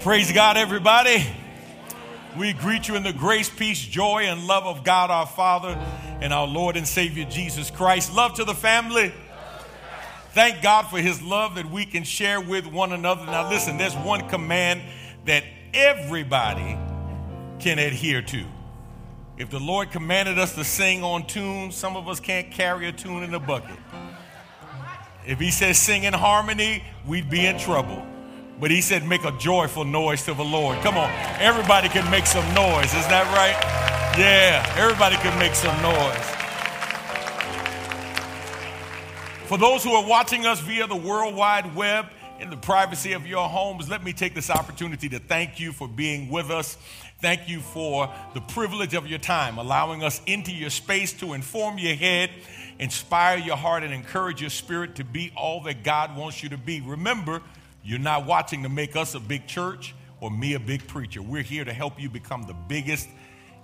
Praise God, everybody. We greet you in the grace, peace, joy, and love of God our Father and our Lord and Savior Jesus Christ. Love to the family. Thank God for his love that we can share with one another. Now, listen, there's one command that everybody can adhere to. If the Lord commanded us to sing on tune, some of us can't carry a tune in a bucket. If he says sing in harmony, we'd be in trouble. But he said, make a joyful noise to the Lord. Come on, everybody can make some noise. Is that right? Yeah, everybody can make some noise. For those who are watching us via the World Wide Web in the privacy of your homes, let me take this opportunity to thank you for being with us. Thank you for the privilege of your time, allowing us into your space to inform your head, inspire your heart, and encourage your spirit to be all that God wants you to be. Remember, you're not watching to make us a big church or me a big preacher. We're here to help you become the biggest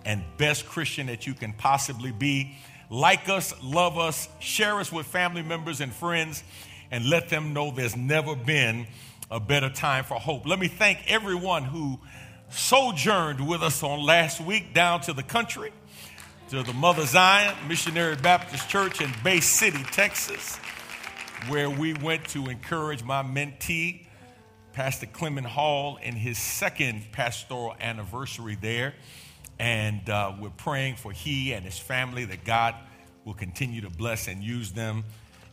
and best Christian that you can possibly be. Like us, love us, share us with family members and friends, and let them know there's never been a better time for hope. Let me thank everyone who sojourned with us on last week down to the country, to the Mother Zion Missionary Baptist Church in Bay City, Texas, where we went to encourage my mentee, Pastor Clement Hall in his second pastoral anniversary there. And uh, we're praying for he and his family that God will continue to bless and use them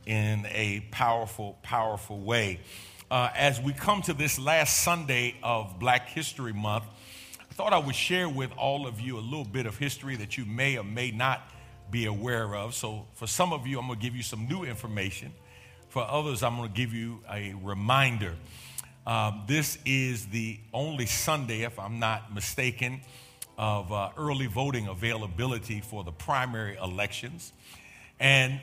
in a powerful, powerful way. Uh, as we come to this last Sunday of Black History Month, I thought I would share with all of you a little bit of history that you may or may not be aware of. So, for some of you, I'm going to give you some new information. For others, I'm going to give you a reminder. Um, this is the only Sunday, if I'm not mistaken, of uh, early voting availability for the primary elections. And,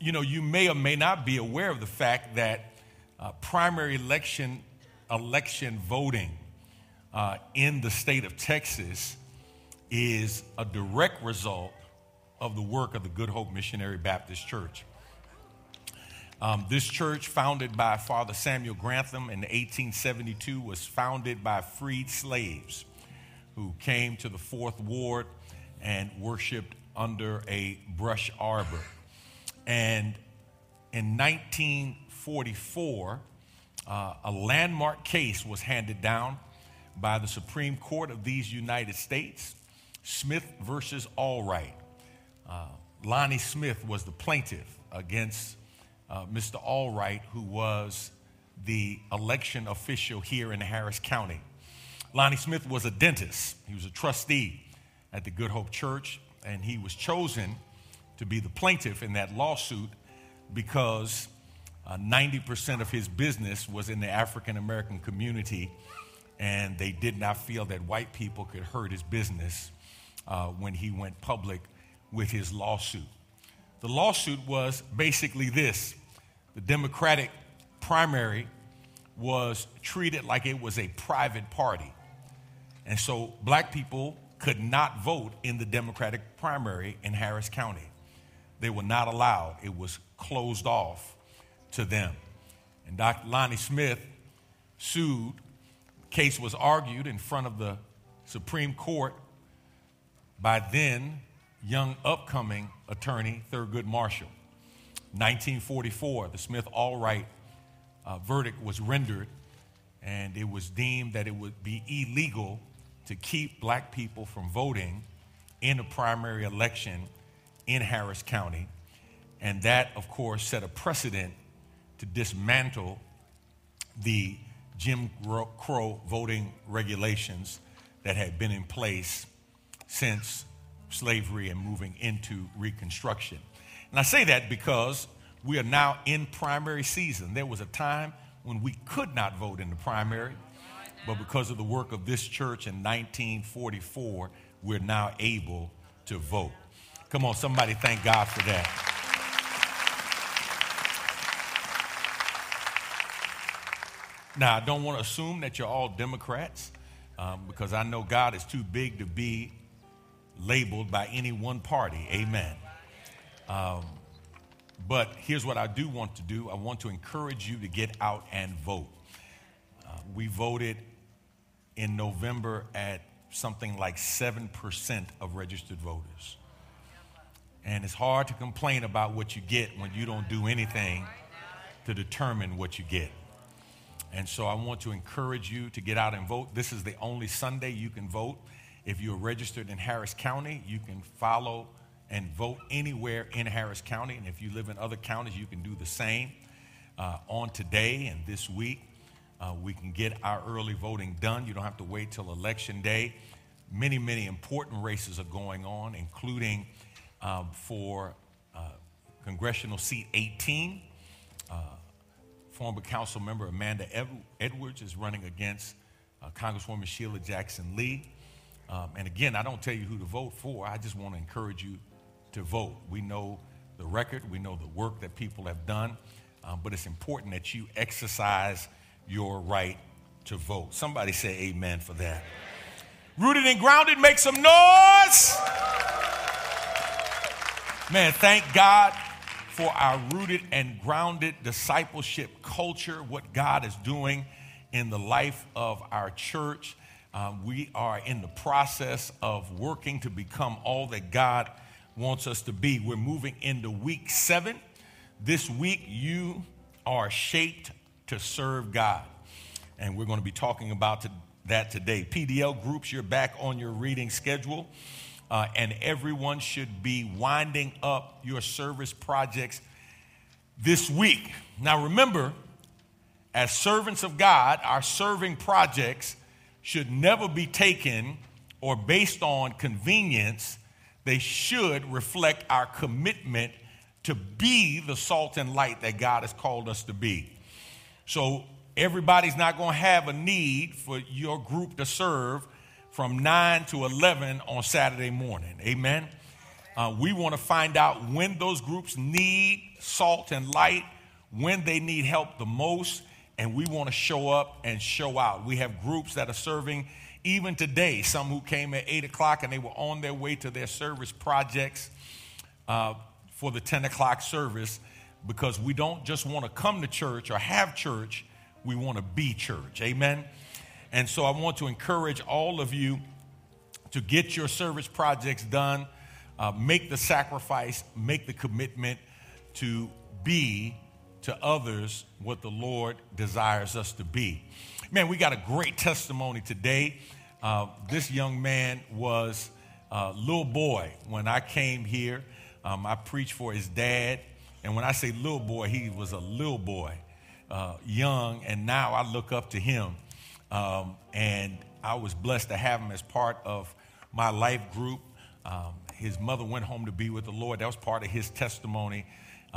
you know, you may or may not be aware of the fact that uh, primary election, election voting uh, in the state of Texas is a direct result of the work of the Good Hope Missionary Baptist Church. Um, this church, founded by Father Samuel Grantham in 1872, was founded by freed slaves who came to the Fourth Ward and worshiped under a brush arbor. And in 1944, uh, a landmark case was handed down by the Supreme Court of these United States, Smith versus Allwright. Uh, Lonnie Smith was the plaintiff against uh, Mr. Allwright, who was the election official here in Harris County. Lonnie Smith was a dentist, he was a trustee at the Good Hope Church, and he was chosen to be the plaintiff in that lawsuit because uh, 90% of his business was in the African American community, and they did not feel that white people could hurt his business uh, when he went public with his lawsuit. The lawsuit was basically this the Democratic primary was treated like it was a private party. And so black people could not vote in the Democratic primary in Harris County. They were not allowed, it was closed off to them. And Dr. Lonnie Smith sued. The case was argued in front of the Supreme Court by then young upcoming attorney Thurgood Marshall. 1944, the Smith Allwright uh, verdict was rendered, and it was deemed that it would be illegal to keep black people from voting in a primary election in Harris County. And that, of course, set a precedent to dismantle the Jim Crow voting regulations that had been in place since slavery and moving into Reconstruction. And I say that because we are now in primary season. There was a time when we could not vote in the primary, but because of the work of this church in 1944, we're now able to vote. Come on, somebody thank God for that. Now, I don't want to assume that you're all Democrats um, because I know God is too big to be labeled by any one party. Amen. Um, but here's what I do want to do I want to encourage you to get out and vote. Uh, we voted in November at something like 7% of registered voters. And it's hard to complain about what you get when you don't do anything to determine what you get. And so I want to encourage you to get out and vote. This is the only Sunday you can vote. If you're registered in Harris County, you can follow and vote anywhere in Harris County. And if you live in other counties, you can do the same. Uh, on today and this week, uh, we can get our early voting done. You don't have to wait till election day. Many, many important races are going on, including um, for uh, congressional seat 18. Uh, former council member Amanda Edwards is running against uh, Congresswoman Sheila Jackson Lee. Um, and again, I don't tell you who to vote for. I just want to encourage you to vote. We know the record, we know the work that people have done, um, but it's important that you exercise your right to vote. Somebody say amen for that. Rooted and grounded, make some noise. Man, thank God for our rooted and grounded discipleship culture, what God is doing in the life of our church. Um, we are in the process of working to become all that God wants us to be. We're moving into week seven. This week, you are shaped to serve God. And we're going to be talking about that today. PDL groups, you're back on your reading schedule. Uh, and everyone should be winding up your service projects this week. Now, remember, as servants of God, our serving projects should never be taken or based on convenience. They should reflect our commitment to be the salt and light that God has called us to be. So, everybody's not going to have a need for your group to serve from 9 to 11 on Saturday morning. Amen. Uh, we want to find out when those groups need salt and light, when they need help the most, and we want to show up and show out. We have groups that are serving even today, some who came at 8 o'clock and they were on their way to their service projects uh, for the 10 o'clock service because we don't just want to come to church or have church, we want to be church. Amen. And so I want to encourage all of you to get your service projects done, uh, make the sacrifice, make the commitment to be to others what the Lord desires us to be. Man, we got a great testimony today. Uh, this young man was a little boy when I came here. Um, I preached for his dad. And when I say little boy, he was a little boy, uh, young, and now I look up to him. Um, and I was blessed to have him as part of my life group. Um, his mother went home to be with the Lord. That was part of his testimony.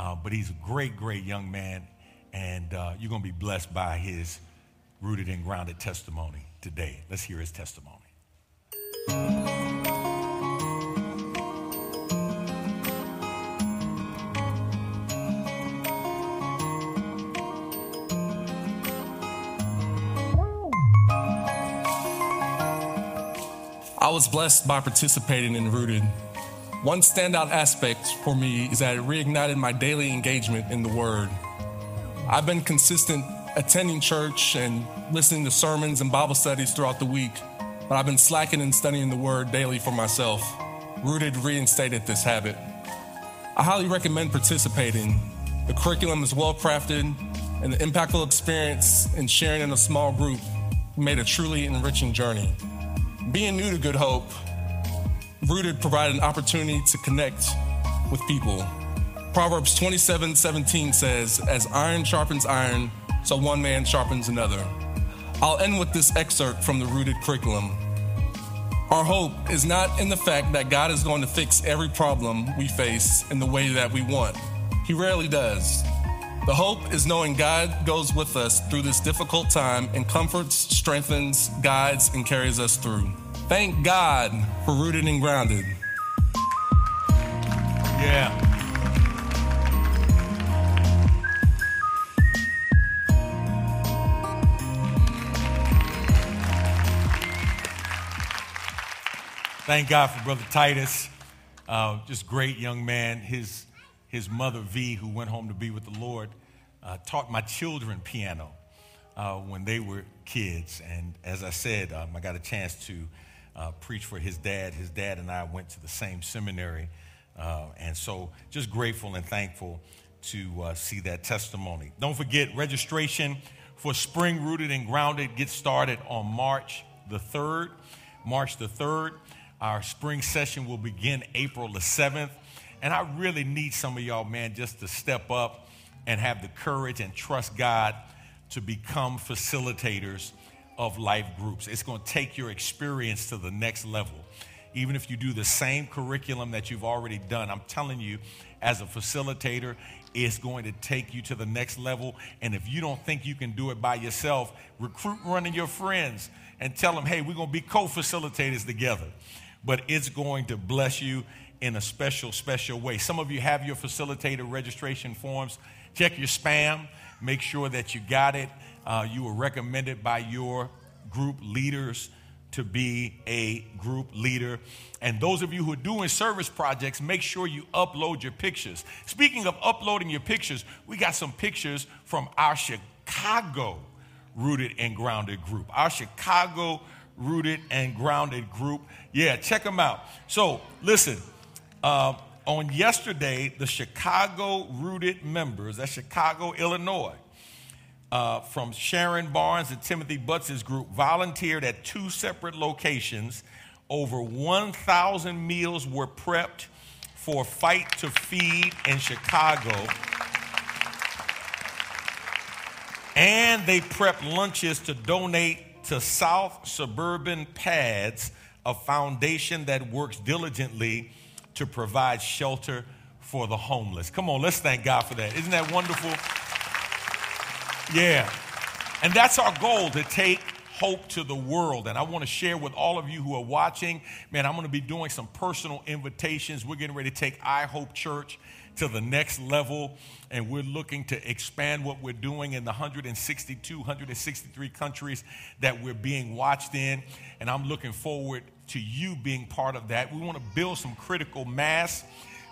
Uh, but he's a great, great young man, and uh, you're going to be blessed by his rooted and grounded testimony today. Let's hear his testimony. I was blessed by participating in Rooted one standout aspect for me is that it reignited my daily engagement in the Word. I've been consistent attending church and listening to sermons and Bible studies throughout the week, but I've been slacking in studying the Word daily for myself. Rooted reinstated this habit. I highly recommend participating. The curriculum is well crafted, and the impactful experience in sharing in a small group made a truly enriching journey. Being new to Good Hope, Rooted provided an opportunity to connect with people. Proverbs 27 17 says, As iron sharpens iron, so one man sharpens another. I'll end with this excerpt from the Rooted curriculum. Our hope is not in the fact that God is going to fix every problem we face in the way that we want. He rarely does. The hope is knowing God goes with us through this difficult time and comforts, strengthens, guides, and carries us through. Thank God for Rooted and Grounded. Yeah. Thank God for Brother Titus. Uh, just great young man. His, his mother, V, who went home to be with the Lord, uh, taught my children piano uh, when they were kids. And as I said, um, I got a chance to uh, preach for his dad. His dad and I went to the same seminary. Uh, and so just grateful and thankful to uh, see that testimony. Don't forget, registration for Spring Rooted and Grounded gets started on March the 3rd. March the 3rd. Our spring session will begin April the 7th. And I really need some of y'all, man, just to step up and have the courage and trust God to become facilitators of life groups. It's going to take your experience to the next level. Even if you do the same curriculum that you've already done, I'm telling you, as a facilitator, it's going to take you to the next level. And if you don't think you can do it by yourself, recruit one of your friends and tell them, hey, we're going to be co facilitators together. But it's going to bless you in a special, special way. Some of you have your facilitator registration forms. Check your spam, make sure that you got it. Uh, you were recommended by your group leaders to be a group leader. And those of you who are doing service projects, make sure you upload your pictures. Speaking of uploading your pictures, we got some pictures from our Chicago Rooted and Grounded group. Our Chicago Rooted and Grounded group. Yeah, check them out. So, listen, uh, on yesterday, the Chicago Rooted members, that's Chicago, Illinois, uh, from Sharon Barnes and Timothy Butts' group, volunteered at two separate locations. Over 1,000 meals were prepped for Fight to Feed in Chicago. And they prepped lunches to donate to South Suburban Pads, a foundation that works diligently to provide shelter for the homeless. Come on, let's thank God for that. Isn't that wonderful? Yeah. And that's our goal to take hope to the world. And I want to share with all of you who are watching, man, I'm going to be doing some personal invitations. We're getting ready to take I Hope Church to the next level, and we're looking to expand what we're doing in the 162, 163 countries that we're being watched in. And I'm looking forward to you being part of that. We want to build some critical mass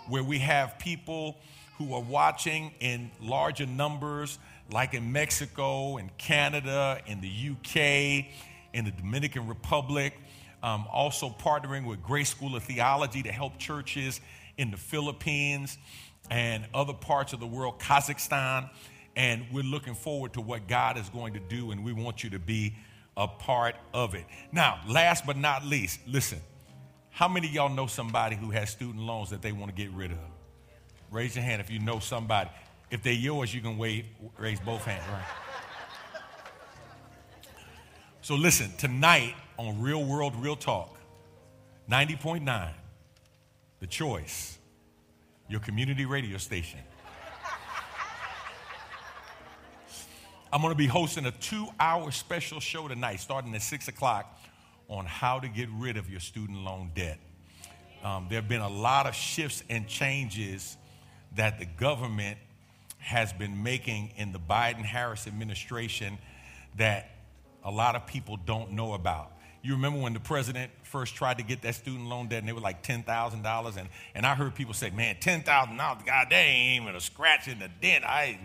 where we have people who are watching in larger numbers, like in Mexico in Canada, in the UK, in the Dominican Republic. Um, also partnering with Grace School of Theology to help churches in the Philippines and other parts of the world, Kazakhstan. And we're looking forward to what God is going to do, and we want you to be a part of it. Now, last but not least, listen. How many y'all know somebody who has student loans that they want to get rid of? Raise your hand if you know somebody. If they're yours, you can wave, raise both hands, right? So listen, tonight on Real World Real Talk, 90.9, The Choice, your community radio station. I'm going to be hosting a two hour special show tonight, starting at 6 o'clock, on how to get rid of your student loan debt. Um, there have been a lot of shifts and changes that the government has been making in the Biden Harris administration that a lot of people don't know about. You remember when the president first tried to get that student loan debt and they were like $10,000? And, and I heard people say, man, $10,000, God, that ain't even a scratch in the dent. I,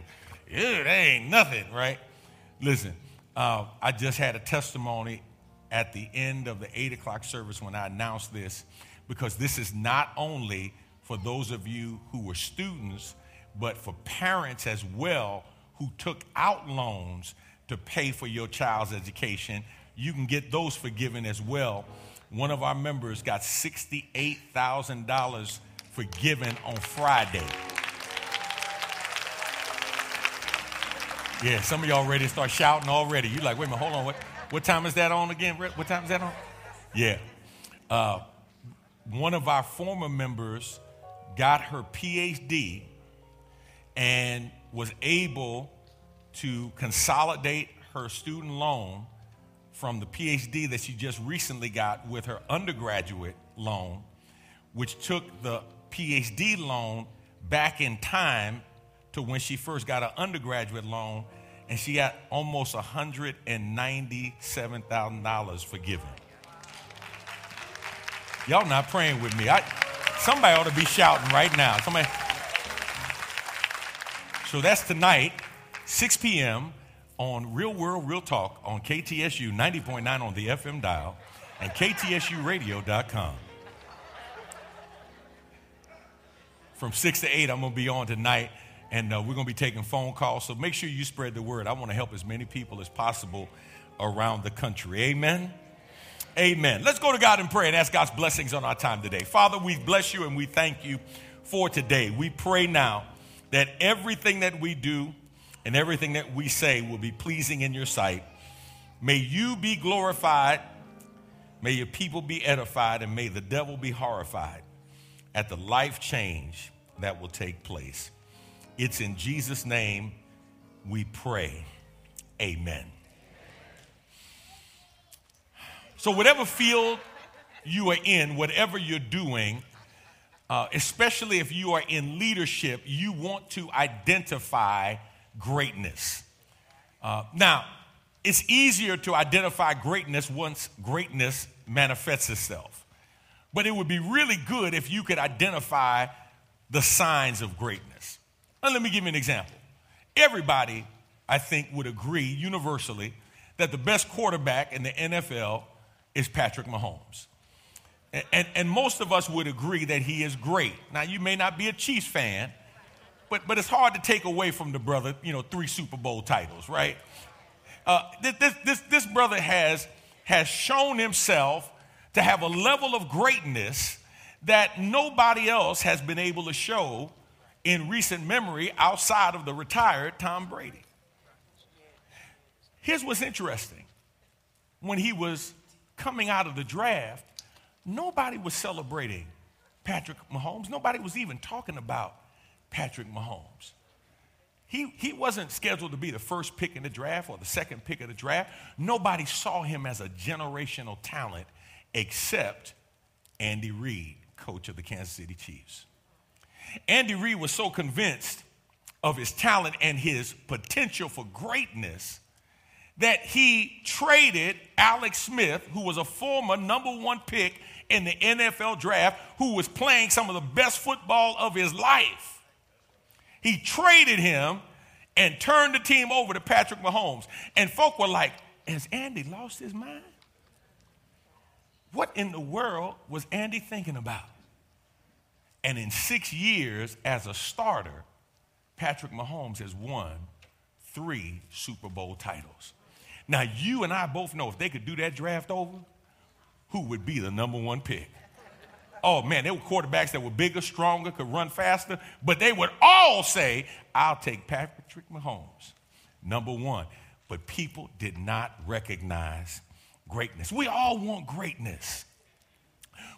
ew, that ain't nothing, right? Listen, uh, I just had a testimony at the end of the 8 o'clock service when I announced this because this is not only for those of you who were students, but for parents as well who took out loans to pay for your child's education. You can get those forgiven as well. One of our members got $68,000 forgiven on Friday. Yeah, some of y'all ready to start shouting already. You're like, wait a minute, hold on. What, what time is that on again? What time is that on? Yeah. Uh, one of our former members got her PhD and was able to consolidate her student loan from the PhD that she just recently got with her undergraduate loan, which took the PhD loan back in time to when she first got her undergraduate loan, and she got almost $197,000 forgiven. Y'all not praying with me. I, somebody ought to be shouting right now. Somebody. So that's tonight, 6 p.m. on Real World Real Talk on KTSU 90.9 on the FM dial and KTSUradio.com. From 6 to 8, I'm going to be on tonight, and uh, we're going to be taking phone calls. So make sure you spread the word. I want to help as many people as possible around the country. Amen. Amen. Let's go to God and pray and ask God's blessings on our time today. Father, we bless you and we thank you for today. We pray now that everything that we do and everything that we say will be pleasing in your sight. May you be glorified, may your people be edified, and may the devil be horrified at the life change that will take place. It's in Jesus' name we pray. Amen. So, whatever field you are in, whatever you're doing, uh, especially if you are in leadership, you want to identify greatness. Uh, now, it's easier to identify greatness once greatness manifests itself. But it would be really good if you could identify the signs of greatness. And let me give you an example. Everybody, I think, would agree universally that the best quarterback in the NFL is Patrick Mahomes. And, and, most of us would agree that he is great. Now, you may not be a Chiefs fan, but, but it's hard to take away from the brother, you know, three Super Bowl titles, right? Uh, this, this, this brother has, has shown himself to have a level of greatness that nobody else has been able to show in recent memory outside of the retired Tom Brady. Here's what's interesting. When he was coming out of the draft, nobody was celebrating Patrick Mahomes. Nobody was even talking about Patrick Mahomes. He, he wasn't scheduled to be the first pick in the draft or the second pick of the draft. Nobody saw him as a generational talent except Andy Reid, coach of the Kansas City Chiefs. Andy Reid was so convinced of his talent and his potential for greatness that he traded Alex Smith, who was a former number one pick in the NFL draft, who was playing some of the best football of his life. He traded him and turned the team over to Patrick Mahomes. And folk were like, Has Andy lost his mind? What in the world was Andy thinking about? And in six years as a starter, Patrick Mahomes has won three Super Bowl titles. Now, you and I both know if they could do that draft over, who would be the number one pick? Oh man, there were quarterbacks that were bigger, stronger, could run faster, but they would all say, I'll take Patrick Mahomes, number one. But people did not recognize greatness. We all want greatness.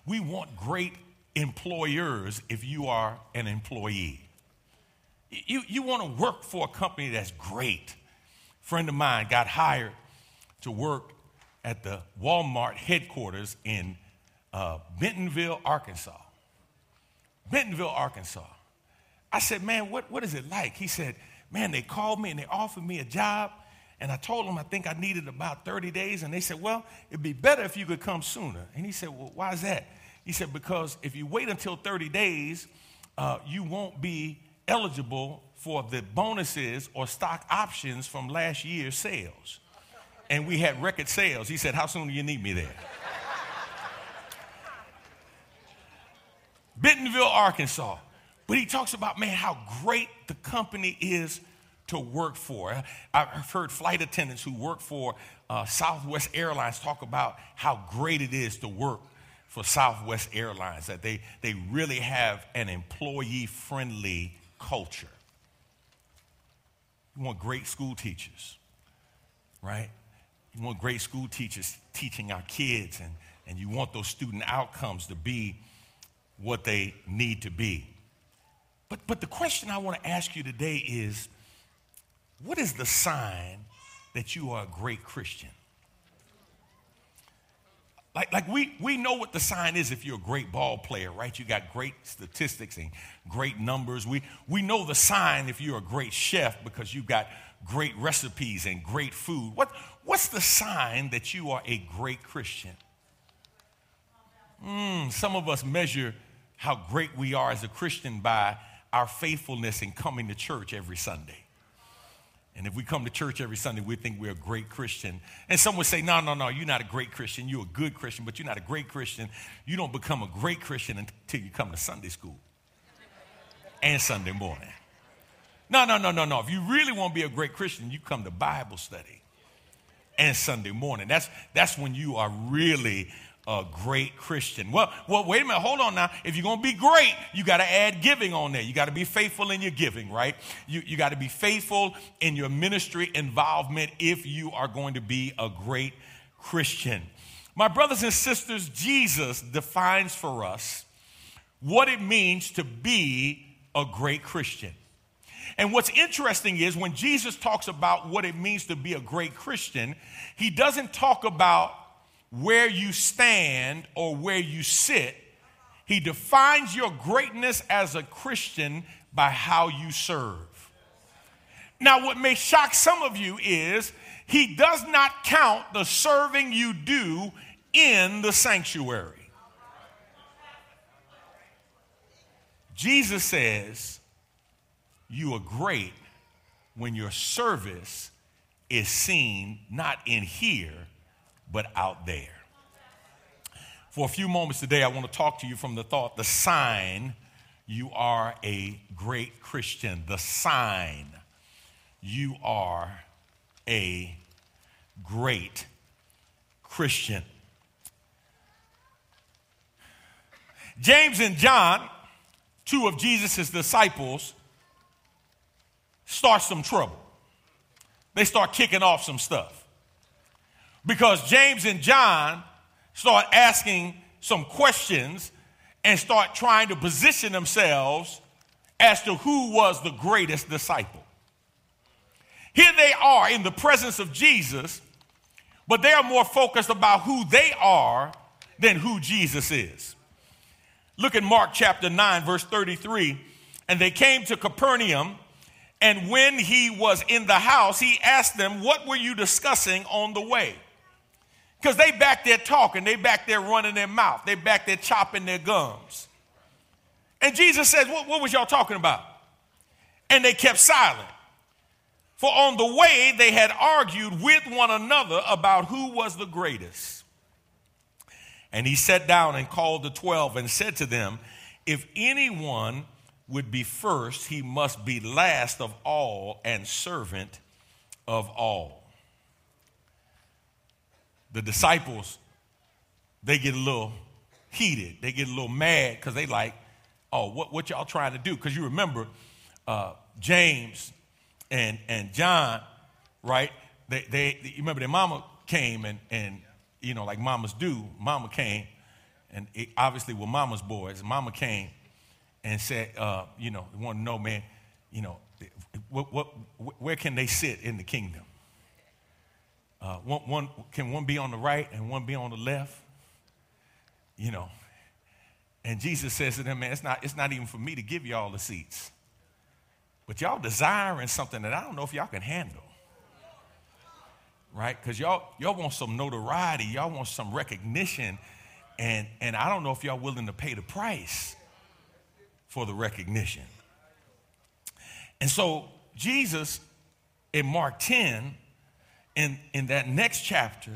We want great employers if you are an employee. You, you want to work for a company that's great A friend of mine got hired to work at the Walmart headquarters in uh, Bentonville, Arkansas. Bentonville, Arkansas. I said, Man, what, what is it like? He said, Man, they called me and they offered me a job. And I told them I think I needed about 30 days. And they said, Well, it'd be better if you could come sooner. And he said, Well, why is that? He said, Because if you wait until 30 days, uh, you won't be eligible for the bonuses or stock options from last year's sales. And we had record sales. He said, How soon do you need me there? Bentonville, Arkansas. But he talks about, man, how great the company is to work for. I've heard flight attendants who work for uh, Southwest Airlines talk about how great it is to work for Southwest Airlines, that they, they really have an employee friendly culture. You want great school teachers, right? You want great school teachers teaching our kids, and, and you want those student outcomes to be what they need to be. But, but the question I want to ask you today is what is the sign that you are a great Christian? Like, like we, we know what the sign is if you're a great ball player, right? You got great statistics and great numbers. We, we know the sign if you're a great chef because you've got great recipes and great food. What, what's the sign that you are a great Christian? Mm, some of us measure how great we are as a Christian by our faithfulness in coming to church every Sunday. And if we come to church every Sunday, we think we're a great Christian. And some would say, no, no, no, you're not a great Christian. You're a good Christian, but you're not a great Christian. You don't become a great Christian until you come to Sunday school and Sunday morning. No, no, no, no, no. If you really want to be a great Christian, you come to Bible study and Sunday morning. That's, that's when you are really a great Christian. Well, well, wait a minute, hold on now. If you're going to be great, you got to add giving on there. You got to be faithful in your giving, right? You, you got to be faithful in your ministry involvement if you are going to be a great Christian. My brothers and sisters, Jesus defines for us what it means to be a great Christian. And what's interesting is when Jesus talks about what it means to be a great Christian, he doesn't talk about where you stand or where you sit. He defines your greatness as a Christian by how you serve. Now, what may shock some of you is he does not count the serving you do in the sanctuary. Jesus says, You are great when your service is seen not in here, but out there. For a few moments today, I want to talk to you from the thought the sign you are a great Christian. The sign you are a great Christian. James and John, two of Jesus' disciples, start some trouble. They start kicking off some stuff because James and John start asking some questions and start trying to position themselves as to who was the greatest disciple. Here they are in the presence of Jesus, but they are more focused about who they are than who Jesus is. Look at Mark chapter 9, verse 33. And they came to Capernaum, and when he was in the house, he asked them, What were you discussing on the way? Because they back there talking, they back there running their mouth, they back there chopping their gums. And Jesus says, what, what was y'all talking about? And they kept silent. For on the way they had argued with one another about who was the greatest. And he sat down and called the twelve and said to them, If anyone would be first, he must be last of all and servant of all the disciples, they get a little heated. They get a little mad because they like, oh, what, what y'all trying to do? Because you remember uh, James and, and John, right? They, they, you remember their mama came and, and, you know, like mamas do, mama came, and it, obviously with mama's boys, mama came and said, uh, you know, want to know, man, you know, what, what, where can they sit in the kingdom? Uh, one, one, can one be on the right and one be on the left? You know. And Jesus says to them, man, it's not, it's not even for me to give y'all the seats. But y'all desiring something that I don't know if y'all can handle. Right? Because y'all, y'all want some notoriety, y'all want some recognition, and, and I don't know if y'all willing to pay the price for the recognition. And so Jesus in Mark 10 in, in that next chapter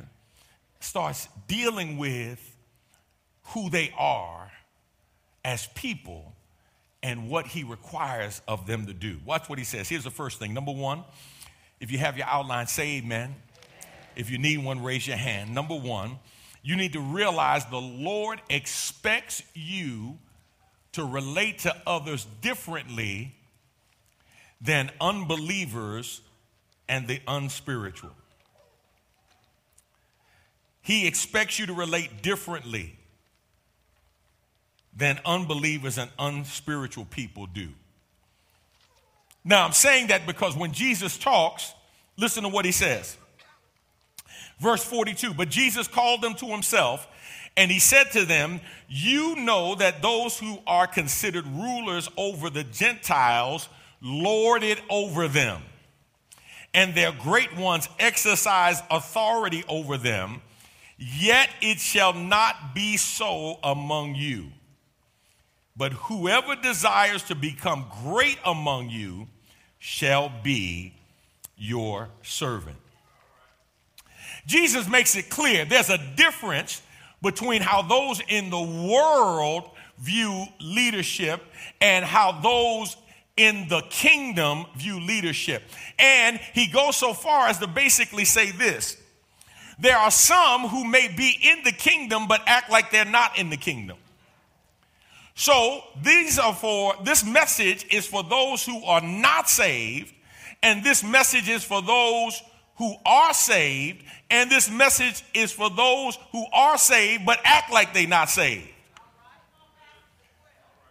starts dealing with who they are as people and what he requires of them to do. Watch what he says. Here's the first thing. Number one, if you have your outline, say amen. If you need one, raise your hand. Number one, you need to realize the Lord expects you to relate to others differently than unbelievers and the unspiritual. He expects you to relate differently than unbelievers and unspiritual people do. Now, I'm saying that because when Jesus talks, listen to what he says. Verse 42 But Jesus called them to himself, and he said to them, You know that those who are considered rulers over the Gentiles lord it over them, and their great ones exercise authority over them. Yet it shall not be so among you. But whoever desires to become great among you shall be your servant. Jesus makes it clear there's a difference between how those in the world view leadership and how those in the kingdom view leadership. And he goes so far as to basically say this there are some who may be in the kingdom but act like they're not in the kingdom. So these are for this message is for those who are not saved, and this message is for those who are saved, and this message is for those who are saved but act like they're not saved.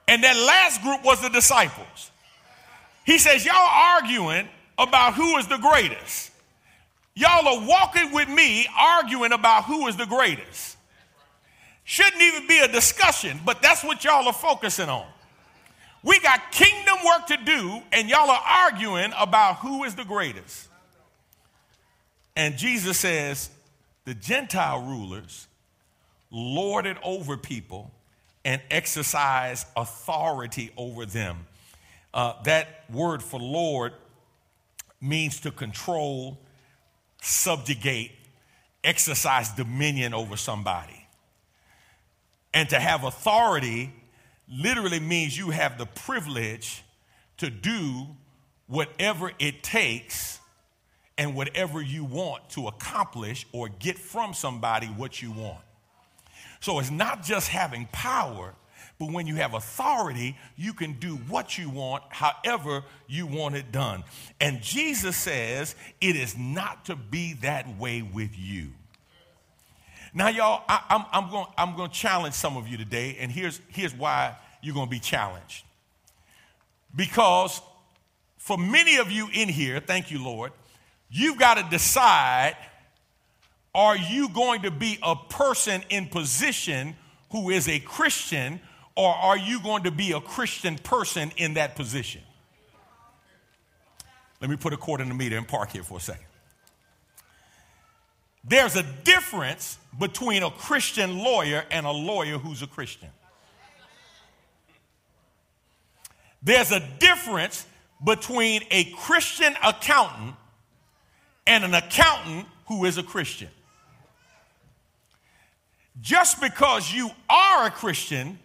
And that last group was the disciples. He says, Y'all arguing about who is the greatest. Y'all are walking with me arguing about who is the greatest. Shouldn't even be a discussion, but that's what y'all are focusing on. We got kingdom work to do, and y'all are arguing about who is the greatest. And Jesus says, the Gentile rulers lord it over people and exercise authority over them. Uh, that word for Lord means to control, subjugate, exercise dominion over somebody. And to have authority literally means you have the privilege to do whatever it takes and whatever you want to accomplish or get from somebody what you want. So it's not just having power, but when you have authority, you can do what you want, however you want it done. And Jesus says it is not to be that way with you. Now, y'all, I, am going I'm going to challenge some of you today, and here's, here's why you're going to be challenged. Because for many of you in here, thank you, Lord, You've got to decide are you going to be a person in position who is a Christian, or are you going to be a Christian person in that position? Let me put a quarter in the meter and park here for a second. There's a difference between a Christian lawyer and a lawyer who's a Christian. There's a difference between a Christian accountant and an accountant who is a Christian. Just because you are a Christian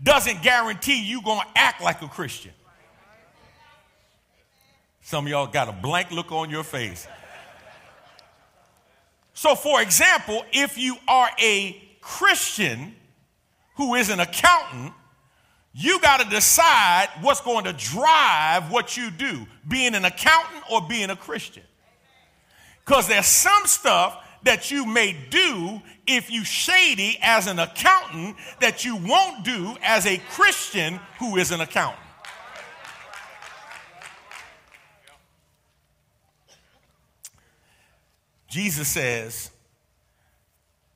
doesn't guarantee you're going to act like a Christian. Some of y'all got a blank look on your face. So, for example, if you are a Christian who is an accountant, you got to decide what's going to drive what you do, being an accountant or being a Christian. Because there's some stuff that you may do if you shady as an accountant that you won't do as a Christian who is an accountant. Jesus says,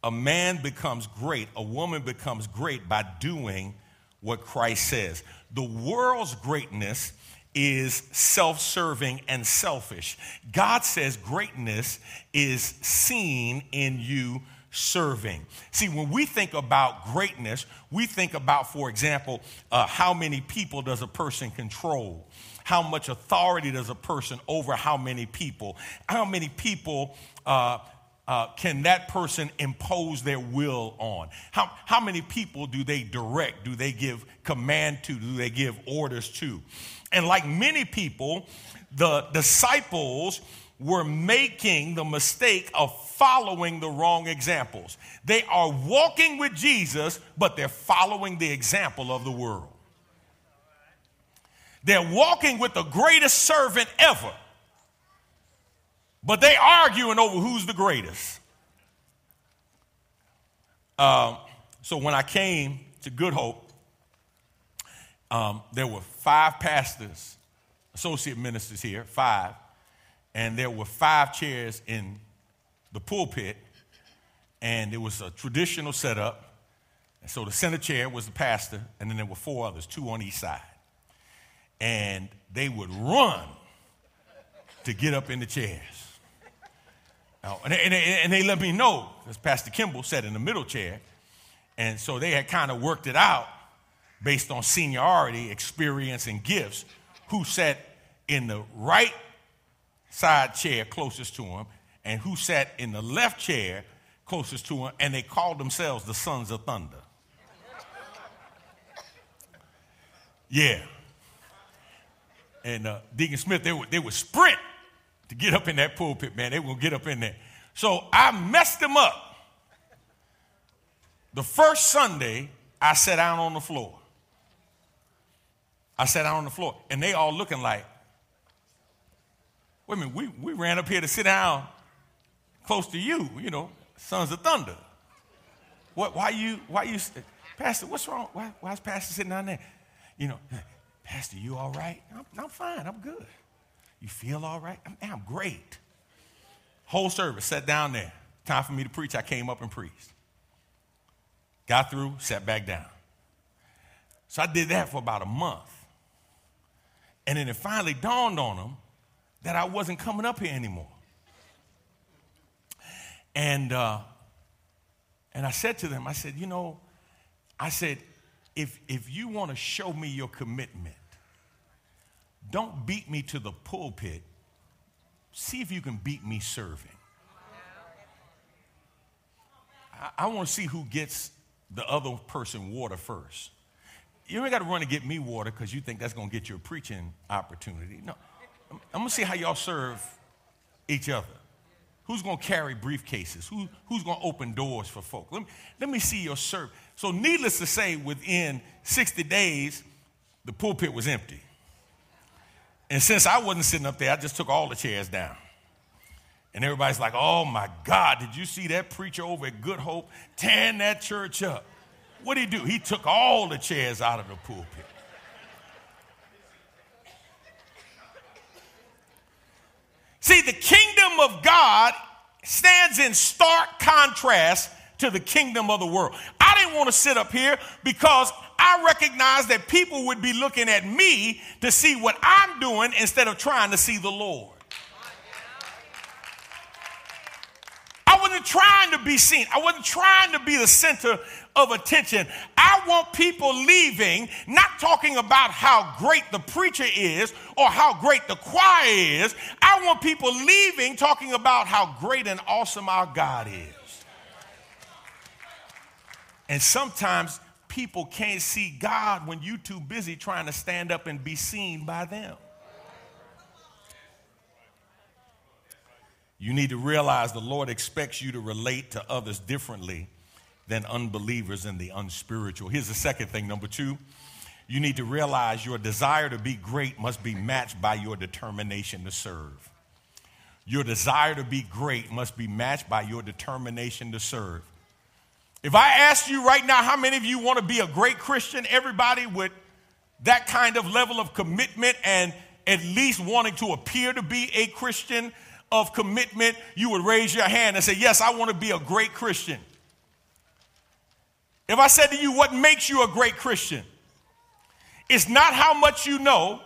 a man becomes great, a woman becomes great by doing what Christ says. The world's greatness is self serving and selfish. God says greatness is seen in you serving. See, when we think about greatness, we think about, for example, uh, how many people does a person control? How much authority does a person over how many people? How many people uh, uh, can that person impose their will on? How, how many people do they direct? Do they give command to? Do they give orders to? And like many people, the disciples were making the mistake of following the wrong examples. They are walking with Jesus, but they're following the example of the world. They're walking with the greatest servant ever, but they arguing over who's the greatest. Um, so when I came to Good Hope, um, there were five pastors, associate ministers here, five, and there were five chairs in the pulpit, and it was a traditional setup. And so the center chair was the pastor, and then there were four others, two on each side. And they would run to get up in the chairs. Now, and, they, and, they, and they let me know, because Pastor Kimball sat in the middle chair, and so they had kind of worked it out based on seniority, experience, and gifts who sat in the right side chair closest to him and who sat in the left chair closest to him, and they called themselves the Sons of Thunder. Yeah. And uh, Deacon Smith, they would, they would sprint to get up in that pulpit, man. They would get up in there. So I messed them up. The first Sunday, I sat down on the floor. I sat down on the floor, and they all looking like, wait a minute, we, we ran up here to sit down close to you, you know, sons of thunder. What, why you, why you, Pastor, what's wrong? Why, why is Pastor sitting down there? You know, Pastor, you all right? I'm, I'm fine, I'm good. You feel all right? I'm, I'm great. Whole service, sat down there. Time for me to preach, I came up and preached. Got through, sat back down. So I did that for about a month. And then it finally dawned on them that I wasn't coming up here anymore. And, uh, and I said to them, I said, you know, I said, if, if you want to show me your commitment, don't beat me to the pulpit. See if you can beat me serving. I, I want to see who gets the other person water first. You ain't got to run and get me water because you think that's going to get you a preaching opportunity. No, I'm, I'm going to see how y'all serve each other. Who's going to carry briefcases? Who, who's going to open doors for folk? Let me, let me see your serve. So, needless to say, within 60 days, the pulpit was empty. And since I wasn't sitting up there, I just took all the chairs down. And everybody's like, oh my God, did you see that preacher over at Good Hope tearing that church up? What did he do? He took all the chairs out of the pulpit. See, the kingdom of God stands in stark contrast to the kingdom of the world. I didn't want to sit up here because I recognized that people would be looking at me to see what I'm doing instead of trying to see the Lord. I wasn't trying to be seen. I wasn't trying to be the center of attention. I want people leaving not talking about how great the preacher is or how great the choir is. I want people leaving talking about how great and awesome our God is. And sometimes people can't see God when you're too busy trying to stand up and be seen by them. You need to realize the Lord expects you to relate to others differently than unbelievers and the unspiritual. Here's the second thing. Number two, you need to realize your desire to be great must be matched by your determination to serve. Your desire to be great must be matched by your determination to serve. If I asked you right now, how many of you want to be a great Christian? Everybody with that kind of level of commitment and at least wanting to appear to be a Christian of commitment, you would raise your hand and say, Yes, I want to be a great Christian. If I said to you, what makes you a great Christian? It's not how much you know,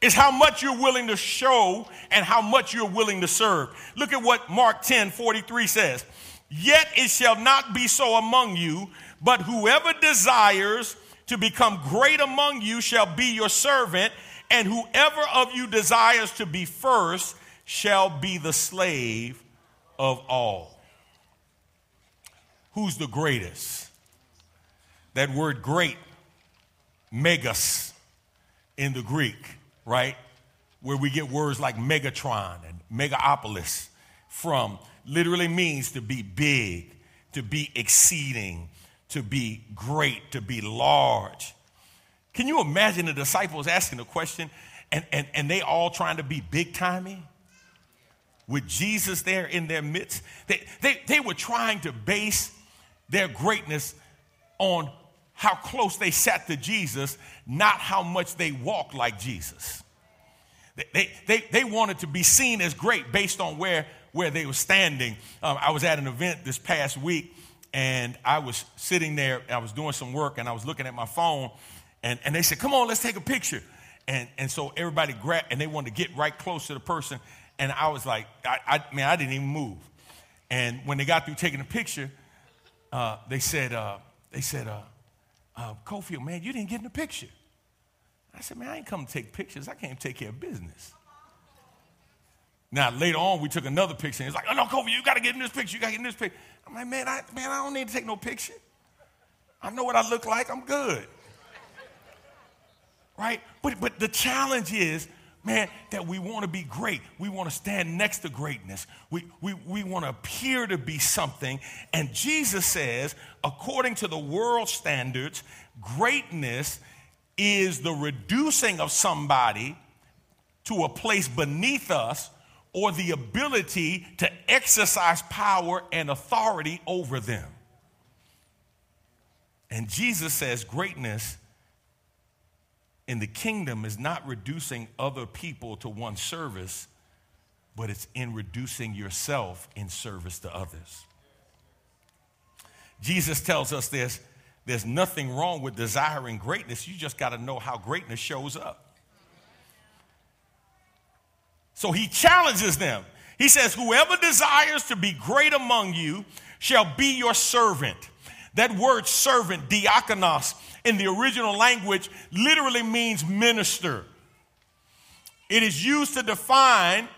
it's how much you're willing to show and how much you're willing to serve. Look at what Mark 10 43 says. Yet it shall not be so among you, but whoever desires to become great among you shall be your servant, and whoever of you desires to be first shall be the slave of all who's the greatest. That word great, megas in the Greek, right? Where we get words like Megatron and Megapolis from, literally means to be big, to be exceeding, to be great, to be large. Can you imagine the disciples asking the question and, and, and they all trying to be big timey? With Jesus there in their midst? They, they, they were trying to base their greatness on how close they sat to Jesus, not how much they walked like Jesus. They, they, they wanted to be seen as great based on where, where they were standing. Um, I was at an event this past week and I was sitting there, I was doing some work and I was looking at my phone and, and they said, Come on, let's take a picture. And, and so everybody grabbed and they wanted to get right close to the person. And I was like, I, I man, I didn't even move. And when they got through taking a picture, uh, they said, uh, they said, uh, uh, Cofield, man, you didn't get in the picture. I said, man, I ain't come to take pictures. I came to take care of business. Now, later on, we took another picture, and he's like, oh, no, Kofi, you got to get in this picture. You got to get in this picture. I'm like, man I, man, I don't need to take no picture. I know what I look like. I'm good. right? But, but the challenge is, man, that we want to be great. We want to stand next to greatness. We, we, we want to appear to be something. And Jesus says, according to the world standards, greatness is the reducing of somebody to a place beneath us or the ability to exercise power and authority over them. And Jesus says greatness in the kingdom is not reducing other people to one service, but it's in reducing yourself in service to others. Jesus tells us this there's nothing wrong with desiring greatness, you just got to know how greatness shows up. So he challenges them. He says, Whoever desires to be great among you shall be your servant. That word servant, diakonos, in the original language literally means minister. It is used to define,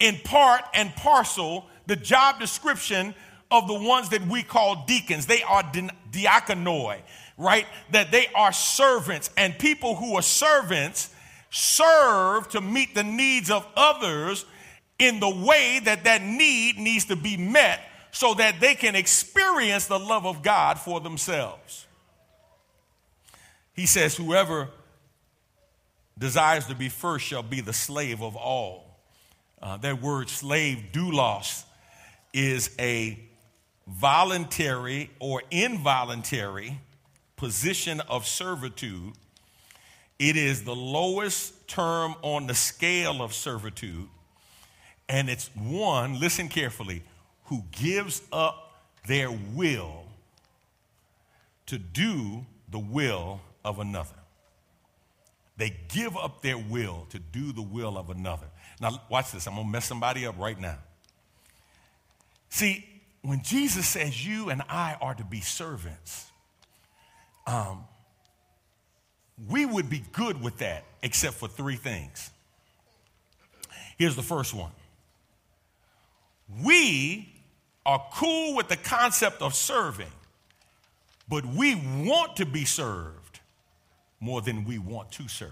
in part and parcel, the job description of the ones that we call deacons. They are diakonoi, right? That they are servants, and people who are servants serve to meet the needs of others in the way that that need needs to be met so that they can experience the love of God for themselves. He says, Whoever desires to be first shall be the slave of all. Uh, that word slave, doulos, is a voluntary or involuntary position of servitude it is the lowest term on the scale of servitude, and it's one, listen carefully, who gives up their will to do the will of another. They give up their will to do the will of another. Now, watch this. I'm going to mess somebody up right now. See, when Jesus says you and I are to be servants, um, we would be good with that, except for three things. Here's the first one we are cool with the concept of serving, but we want to be served more than we want to serve.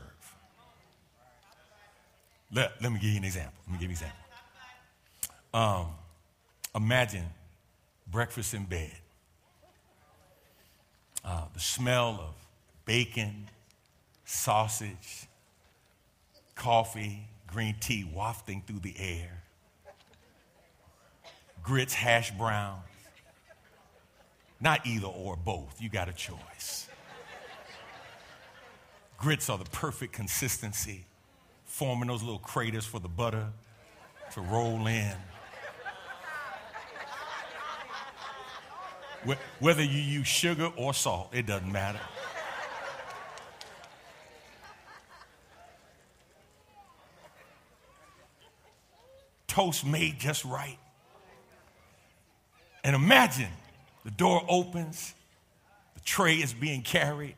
Let, let me give you an example. Let me give you an example. Um, imagine breakfast in bed. Uh, the smell of bacon, sausage, coffee, green tea wafting through the air, grits, hash browns. Not either or both, you got a choice. Grits are the perfect consistency, forming those little craters for the butter to roll in. Whether you use sugar or salt, it doesn't matter. toast made just right. And imagine the door opens, the tray is being carried,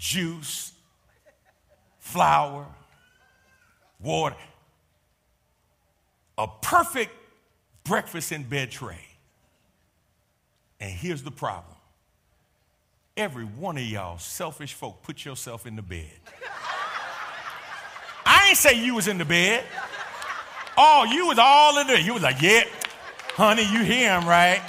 juice, flower, water, a perfect breakfast in bed tray. And here's the problem every one of y'all selfish folk put yourself in the bed. I ain't say you was in the bed. Oh, you was all in there. You was like, yeah, honey, you hear him, right?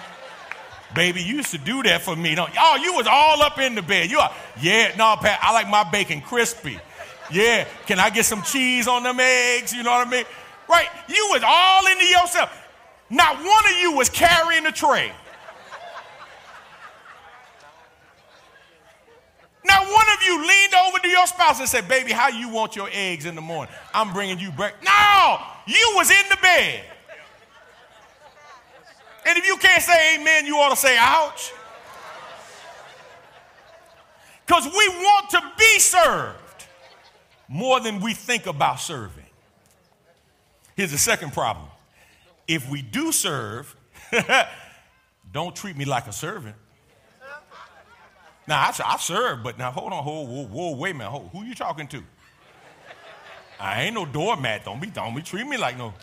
Baby, you used to do that for me. Don't, oh, you was all up in the bed. You are, yeah, no, Pat, I like my bacon crispy. Yeah, can I get some cheese on them eggs? You know what I mean? Right? You was all into yourself. Not one of you was carrying the tray. Now, one of you leaned over to your spouse and said, Baby, how you want your eggs in the morning? I'm bringing you breakfast. No, you was in the bed. And if you can't say amen, you ought to say ouch. Because we want to be served more than we think about serving. Here's the second problem. If we do serve, don't treat me like a servant. Now, I, I serve, but now hold on, hold, whoa, whoa, wait a minute, hold, who you talking to? I ain't no doormat. Don't be, don't be treat me like no.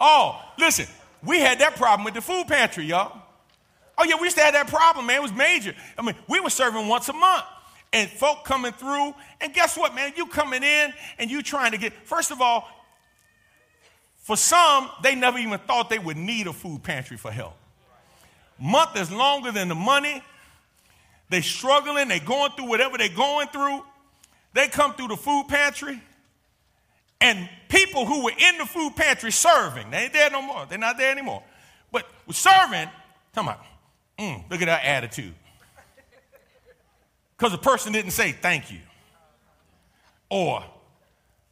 Oh, listen, we had that problem with the food pantry, y'all. Oh, yeah, we used to have that problem, man. It was major. I mean, we were serving once a month. And folk coming through, and guess what, man? You coming in and you trying to get, first of all, for some, they never even thought they would need a food pantry for help. Month is longer than the money. They struggling, they going through whatever they going through. They come through the food pantry, and people who were in the food pantry serving, they ain't there no more. They're not there anymore. But serving, come on, mm, look at that attitude. Because the person didn't say thank you. Or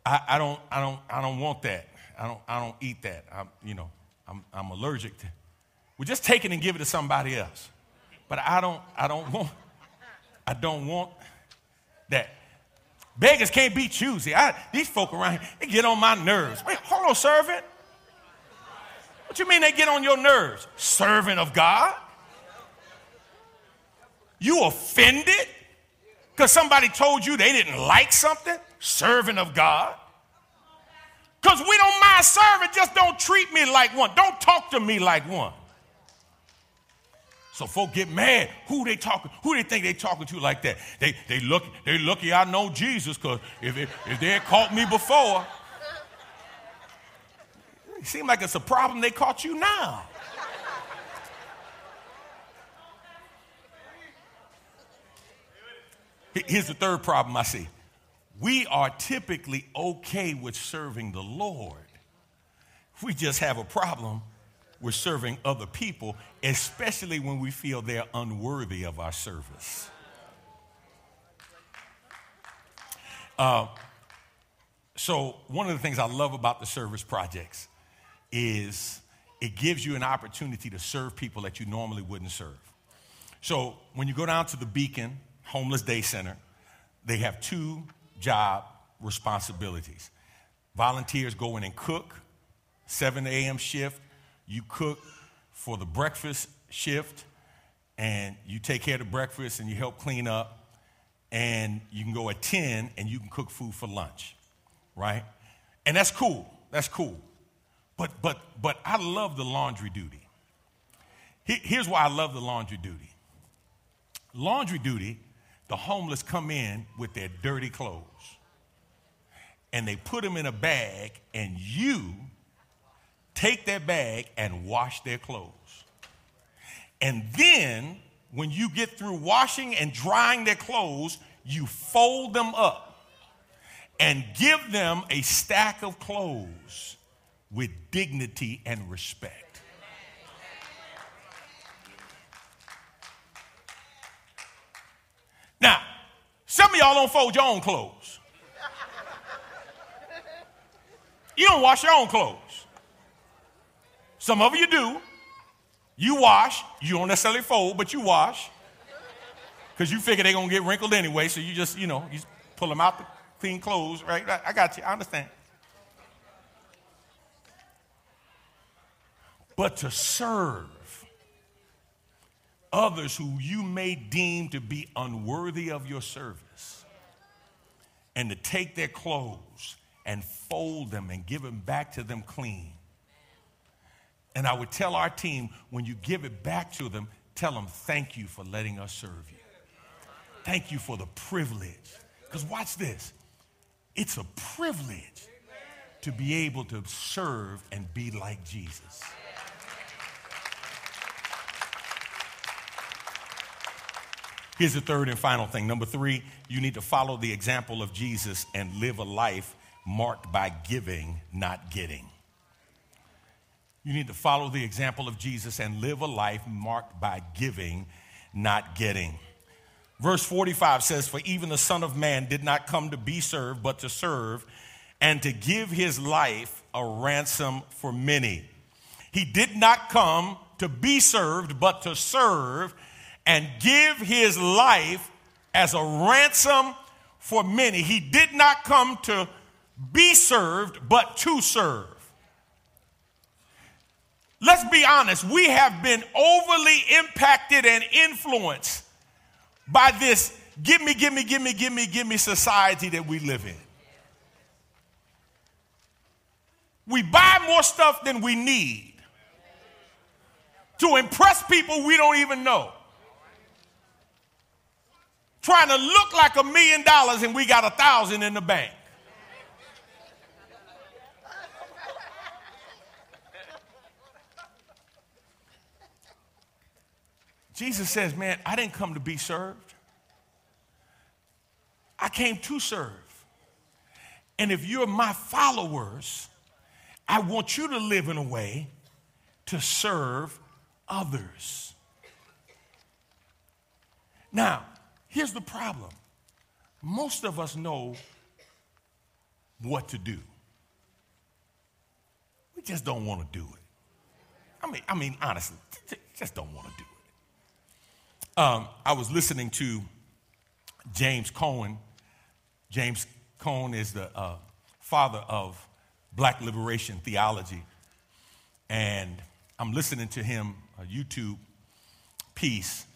I, I, don't, I don't, I don't want that. I don't, I don't eat that. I'm, you know, I'm, I'm allergic to. We just take it and give it to somebody else. But I don't, I don't want, I don't want that. Beggars can't be choosy. I, these folk around here, they get on my nerves. Wait, hold on, servant. What you mean they get on your nerves? Servant of God? You offended because somebody told you they didn't like something? Servant of God? Because we don't mind serving, just don't treat me like one. Don't talk to me like one. So folk get mad. Who they talking? Who they think they talking to like that? They they look they lucky I know Jesus because if, if if they had caught me before, it seems like it's a problem they caught you now. Here's the third problem I see. We are typically okay with serving the Lord. We just have a problem we're serving other people, especially when we feel they're unworthy of our service. Uh, so, one of the things I love about the service projects is it gives you an opportunity to serve people that you normally wouldn't serve. So, when you go down to the Beacon Homeless Day Center, they have two job responsibilities. Volunteers go in and cook, 7 a.m. shift, you cook for the breakfast shift and you take care of the breakfast and you help clean up and you can go at 10 and you can cook food for lunch right? And that's cool that's cool. But but but i love the laundry duty. Here's why i love the laundry duty. Laundry duty the homeless come in with their dirty clothes and they put them in a bag and you take their bag and wash their clothes. And then, when you get through washing and drying their clothes, you fold them up and give them a stack of clothes with dignity and respect. Now, some of y'all don't fold your own clothes. You don't wash your own clothes. Some of you do. You wash. You don't necessarily fold, but you wash. Because you figure they're going to get wrinkled anyway, so you just, you know, you pull them out the clean clothes, right? I got you. I understand. But to serve others who you may deem to be unworthy of your service and to take their clothes and fold them and give them back to them clean and I would tell our team when you give it back to them, tell them, thank you for letting us serve you. Thank you for the privilege. Because watch this it's a privilege to be able to serve and be like Jesus. Here's the third and final thing. Number three, you need to follow the example of Jesus and live a life marked by giving, not getting. You need to follow the example of Jesus and live a life marked by giving, not getting. Verse 45 says, For even the Son of Man did not come to be served, but to serve, and to give his life a ransom for many. He did not come to be served, but to serve and give his life as a ransom for many. He did not come to be served, but to serve. Let's be honest, we have been overly impacted and influenced by this give me, give me, give me, give me, give me society that we live in. We buy more stuff than we need to impress people we don't even know. Trying to look like a million dollars and we got a thousand in the bank. Jesus says, Man, I didn't come to be served. I came to serve. And if you're my followers, I want you to live in a way to serve others. Now, here's the problem most of us know what to do, we just don't want to do it. I mean, I mean, honestly, just don't want to do it. Um, I was listening to James Cone. James Cone is the uh, father of black liberation theology. And I'm listening to him, a YouTube piece.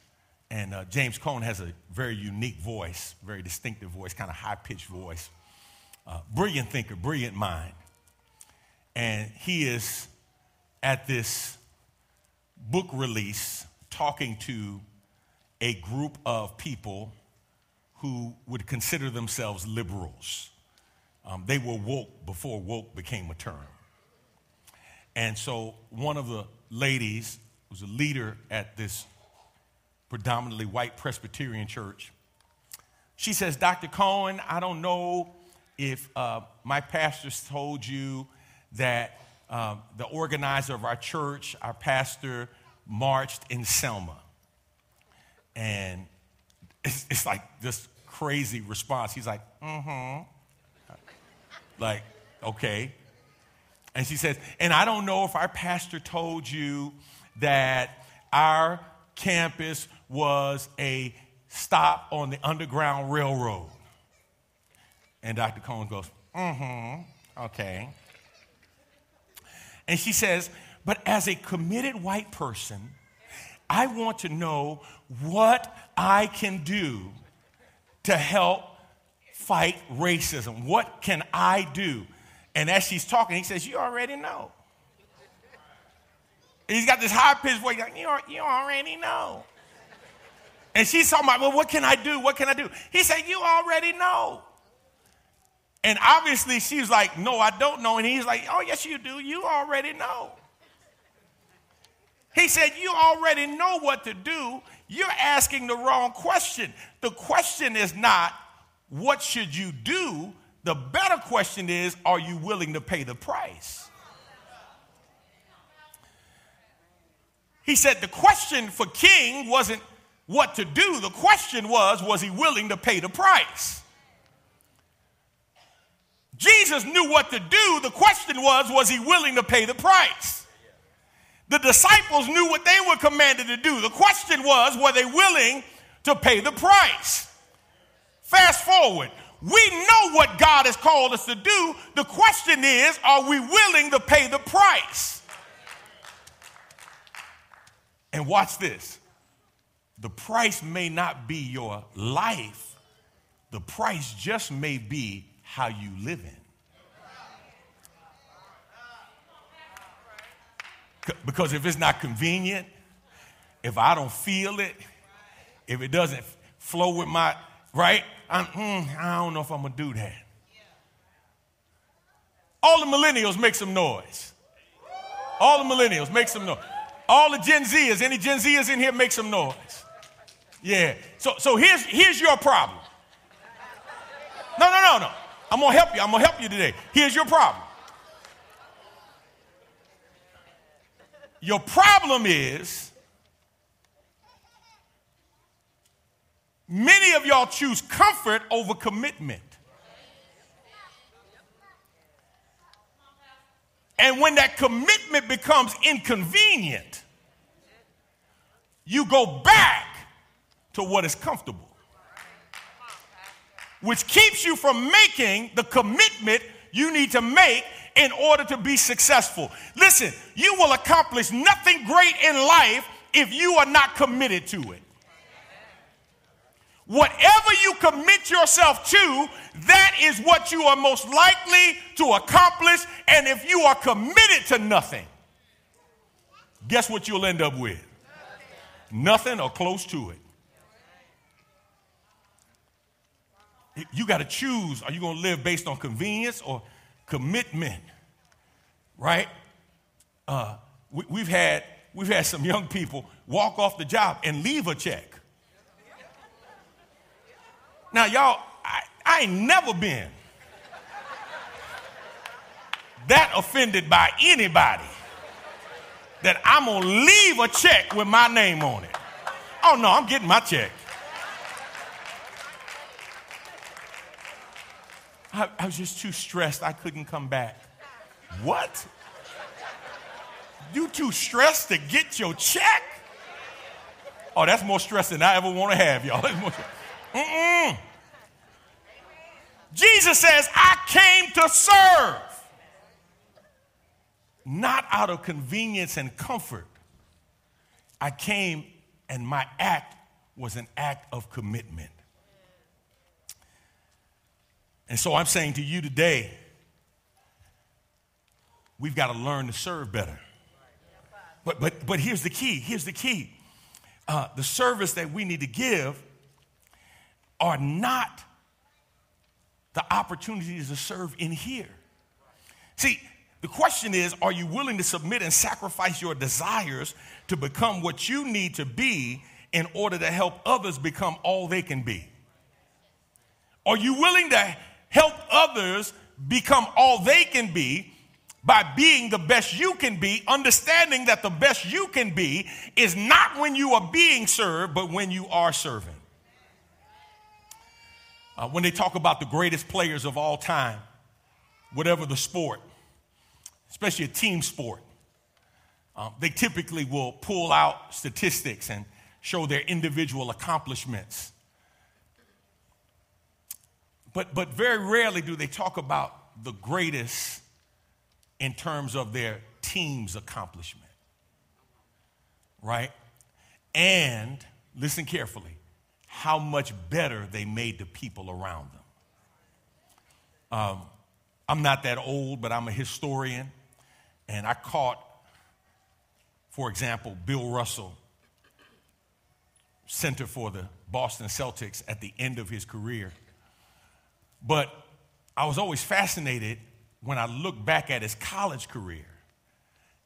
And uh, James Cone has a very unique voice, very distinctive voice, kind of high pitched voice. Uh, brilliant thinker, brilliant mind. And he is at this book release talking to a group of people who would consider themselves liberals. Um, they were woke before woke became a term. And so one of the ladies was a leader at this predominantly white Presbyterian church. She says, Dr. Cone, I don't know if uh, my pastors told you that uh, the organizer of our church, our pastor, marched in Selma. And it's, it's like this crazy response. He's like, mm hmm. Like, okay. And she says, and I don't know if our pastor told you that our campus was a stop on the Underground Railroad. And Dr. Cone goes, mm hmm, okay. And she says, but as a committed white person, I want to know what I can do to help fight racism? What can I do? And as she's talking, he says, You already know. he's got this high pitched voice, like, you, you already know. And she's talking about, Well, what can I do? What can I do? He said, You already know. And obviously, she's like, No, I don't know. And he's like, Oh, yes, you do. You already know. He said, You already know what to do. You're asking the wrong question. The question is not, what should you do? The better question is, are you willing to pay the price? He said the question for King wasn't what to do. The question was, was he willing to pay the price? Jesus knew what to do. The question was, was he willing to pay the price? The disciples knew what they were commanded to do. The question was, were they willing to pay the price? Fast forward. We know what God has called us to do. The question is, are we willing to pay the price? And watch this. The price may not be your life, the price just may be how you live in. Because if it's not convenient, if I don't feel it, if it doesn't flow with my, right? Mm, I don't know if I'm going to do that. All the millennials make some noise. All the millennials make some noise. All the Gen Zers, any Gen Zers in here, make some noise. Yeah. So, so here's, here's your problem. No, no, no, no. I'm going to help you. I'm going to help you today. Here's your problem. Your problem is many of y'all choose comfort over commitment. And when that commitment becomes inconvenient, you go back to what is comfortable, which keeps you from making the commitment you need to make in order to be successful. Listen, you will accomplish nothing great in life if you are not committed to it. Whatever you commit yourself to, that is what you are most likely to accomplish. And if you are committed to nothing, guess what you'll end up with? Nothing or close to it. You got to choose are you going to live based on convenience or commitment? Right? Uh, we, have had, we've had some young people walk off the job and leave a check. Now, y'all, I, I ain't never been that offended by anybody that I'm gonna leave a check with my name on it. Oh no, I'm getting my check. I, I was just too stressed, I couldn't come back. What? You too stressed to get your check? Oh, that's more stress than I ever want to have, y'all. Mm-mm. Jesus says, I came to serve, not out of convenience and comfort. I came and my act was an act of commitment. And so I'm saying to you today, we've got to learn to serve better. But, but, but here's the key here's the key. Uh, the service that we need to give are not the opportunities to serve in here. See, the question is are you willing to submit and sacrifice your desires to become what you need to be in order to help others become all they can be? Are you willing to help others become all they can be by being the best you can be, understanding that the best you can be is not when you are being served, but when you are serving. Uh, when they talk about the greatest players of all time, whatever the sport, especially a team sport, um, they typically will pull out statistics and show their individual accomplishments. But, but very rarely do they talk about the greatest in terms of their team's accomplishment. Right? And listen carefully how much better they made the people around them. Um, I'm not that old, but I'm a historian, and I caught, for example, Bill Russell, center for the Boston Celtics at the end of his career. But I was always fascinated when I look back at his college career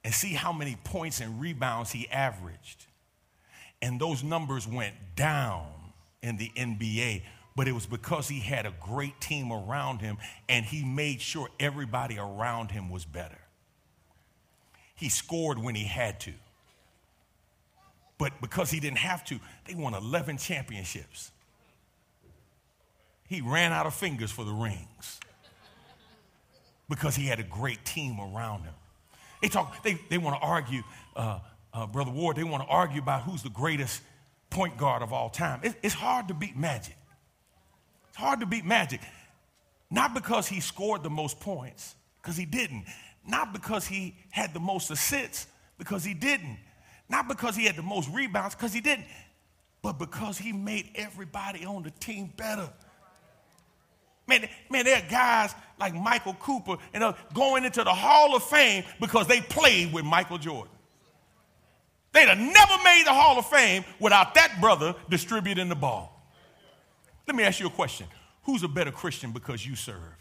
and see how many points and rebounds he averaged. And those numbers went down in the NBA, but it was because he had a great team around him and he made sure everybody around him was better. He scored when he had to. But because he didn't have to, they won 11 championships. He ran out of fingers for the rings because he had a great team around him. They talk, they, they want to argue, uh, uh, Brother Ward, they want to argue about who's the greatest point guard of all time. It, it's hard to beat Magic. It's hard to beat Magic. Not because he scored the most points, because he didn't. Not because he had the most assists, because he didn't. Not because he had the most rebounds, because he didn't. But because he made everybody on the team better. Man, man, there are guys like Michael Cooper and going into the Hall of Fame because they played with Michael Jordan. They'd have never made the Hall of Fame without that brother distributing the ball. Let me ask you a question Who's a better Christian because you serve?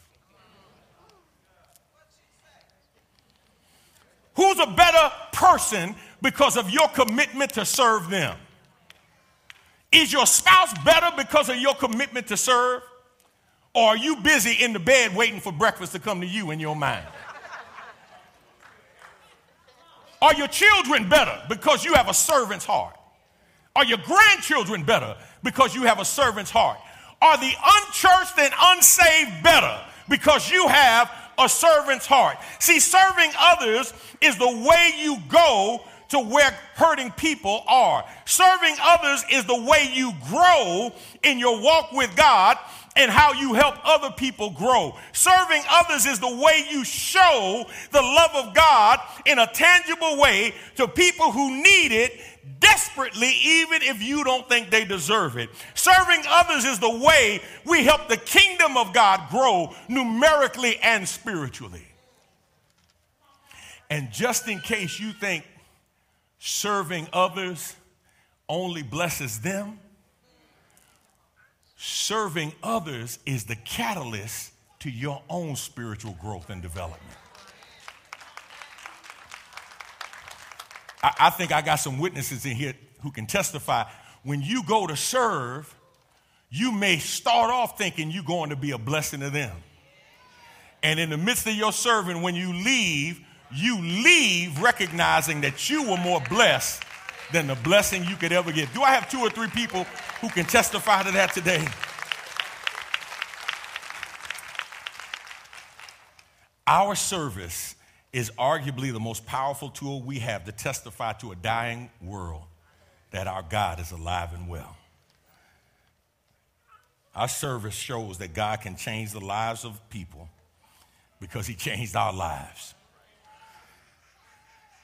Who's a better person because of your commitment to serve them? Is your spouse better because of your commitment to serve? Or are you busy in the bed waiting for breakfast to come to you in your mind? Are your children better because you have a servant's heart? Are your grandchildren better because you have a servant's heart? Are the unchurched and unsaved better because you have a servant's heart? See, serving others is the way you go to where hurting people are. Serving others is the way you grow in your walk with God and how you help other people grow. Serving others is the way you show the love of God in a tangible way to people who need it desperately, even if you don't think they deserve it. Serving others is the way we help the kingdom of God grow numerically and spiritually. And just in case you think serving others only blesses them, serving others is the catalyst to your own spiritual growth and development. I, I, think I got some witnesses in here who can testify. When you go to serve, you may start off thinking you're going to be a blessing to them. And in the midst of your serving, when you leave, you leave recognizing that you were more blessed than the blessing you could ever get. Do I have two or three people who can testify to that today? Our service is arguably the most powerful tool we have to testify to a dying world that our God is alive and well. Our service shows that God can change the lives of people because He changed our lives.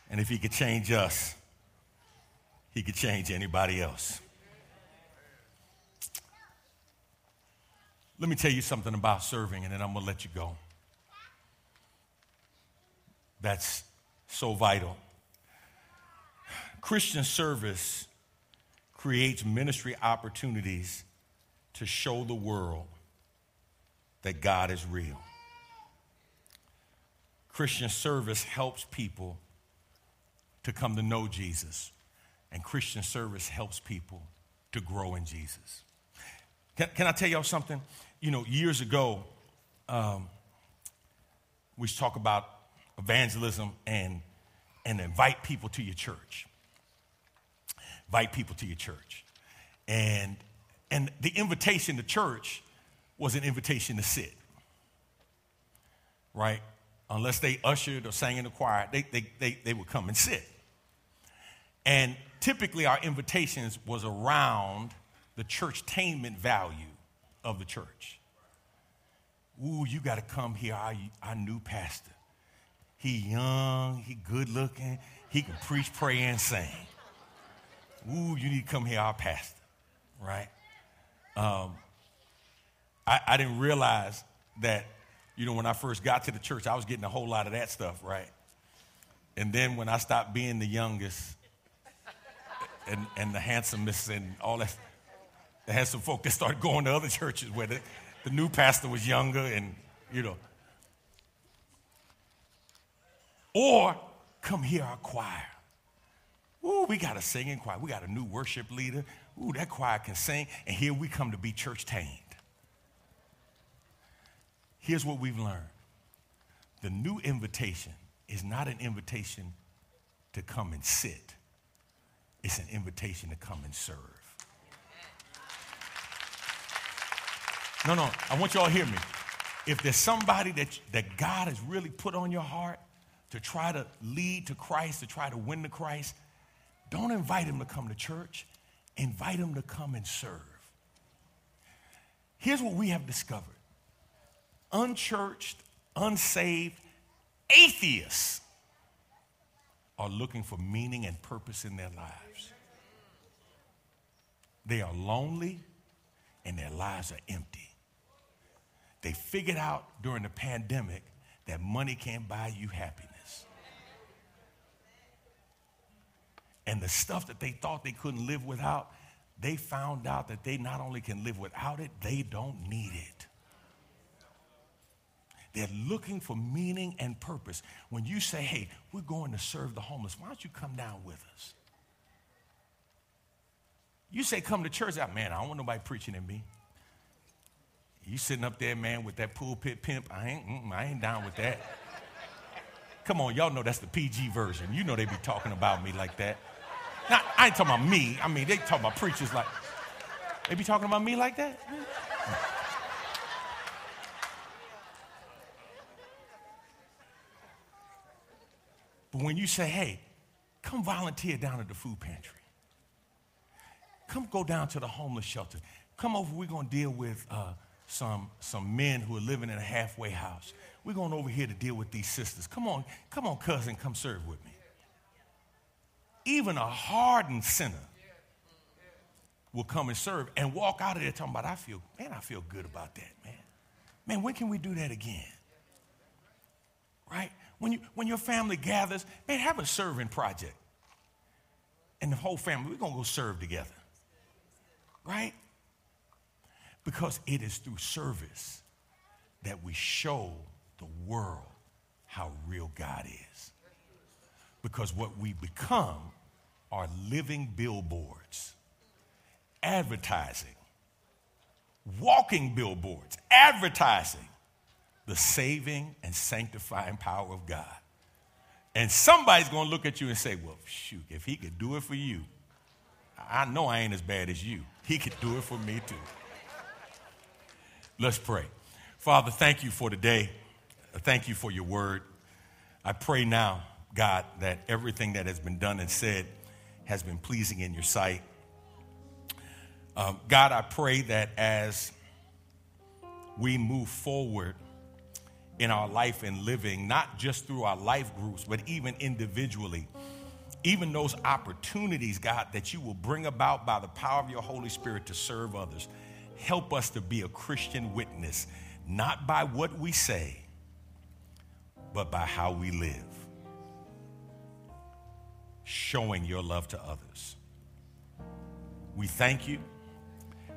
And if He could change us, He could change anybody else. Let me tell you something about serving, and then I'm going to let you go that's so vital. Christian service creates ministry opportunities to show the world that God is real. Christian service helps people to come to know Jesus, and Christian service helps people to grow in Jesus. Can, can I tell y'all something? You know, years ago, um, we talk about evangelism and, and invite people to your church. Invite people to your church. And, and the invitation to church was an invitation to sit, right? Unless they ushered or sang in the choir, they, they, they, they would come and sit. And typically, our invitations was around the church tainment value of the church. Ooh, you got to come here, our, our new pastor. He young, he good looking, he can preach, pray, and sing. Ooh, you need to come here, our pastor, right? Um, I, I didn't realize that, you know, when I first got to the church, I was getting a whole lot of that stuff, right? And then when I stopped being the youngest and, and the handsomeness and all that, the handsome folk that started going to other churches where the, the new pastor was younger and, you know, Or come hear our choir. Ooh, we got a singing choir. We got a new worship leader. Ooh, that choir can sing. And here we come to be church tamed. Here's what we've learned the new invitation is not an invitation to come and sit, it's an invitation to come and serve. No, no, I want you all to hear me. If there's somebody that, that God has really put on your heart, to try to lead to Christ, to try to win to Christ, don't invite him to come to church. Invite him to come and serve. Here's what we have discovered unchurched, unsaved, atheists are looking for meaning and purpose in their lives. They are lonely and their lives are empty. They figured out during the pandemic that money can't buy you happiness. And the stuff that they thought they couldn't live without, they found out that they not only can live without it, they don't need it. They're looking for meaning and purpose. When you say, hey, we're going to serve the homeless, why don't you come down with us? You say, come to church. out, man, I don't want nobody preaching at me. You sitting up there, man, with that pulpit pimp. I ain't, I ain't down with that. Come on, y'all know that's the PG version. You know they be talking about me like that. Now, I ain't talking about me. I mean, they talking about preachers like, they be talking about me like that? But when you say, hey, come volunteer down at the food pantry, come go down to the homeless shelter, come over, we're going to deal with uh, some, some men who are living in a halfway house. We're going over here to deal with these sisters. Come on, come on, cousin, come serve with me. Even a hardened sinner will come and serve and walk out of there talking about, I feel, man, I feel good about that, man. Man, when can we do that again? Right? When, you, when your family gathers, man, have a serving project. And the whole family, we're going to go serve together. Right? Because it is through service that we show the world how real God is. Because what we become are living billboards, advertising, walking billboards, advertising the saving and sanctifying power of God. And somebody's going to look at you and say, Well, shoot, if he could do it for you, I know I ain't as bad as you. He could do it for me too. Let's pray. Father, thank you for today. Thank you for your word. I pray now, God, that everything that has been done and said has been pleasing in your sight. Um, God, I pray that as we move forward in our life and living, not just through our life groups, but even individually, even those opportunities, God, that you will bring about by the power of your Holy Spirit to serve others. Help us to be a Christian witness, not by what we say, but by how we live, showing your love to others. We thank you.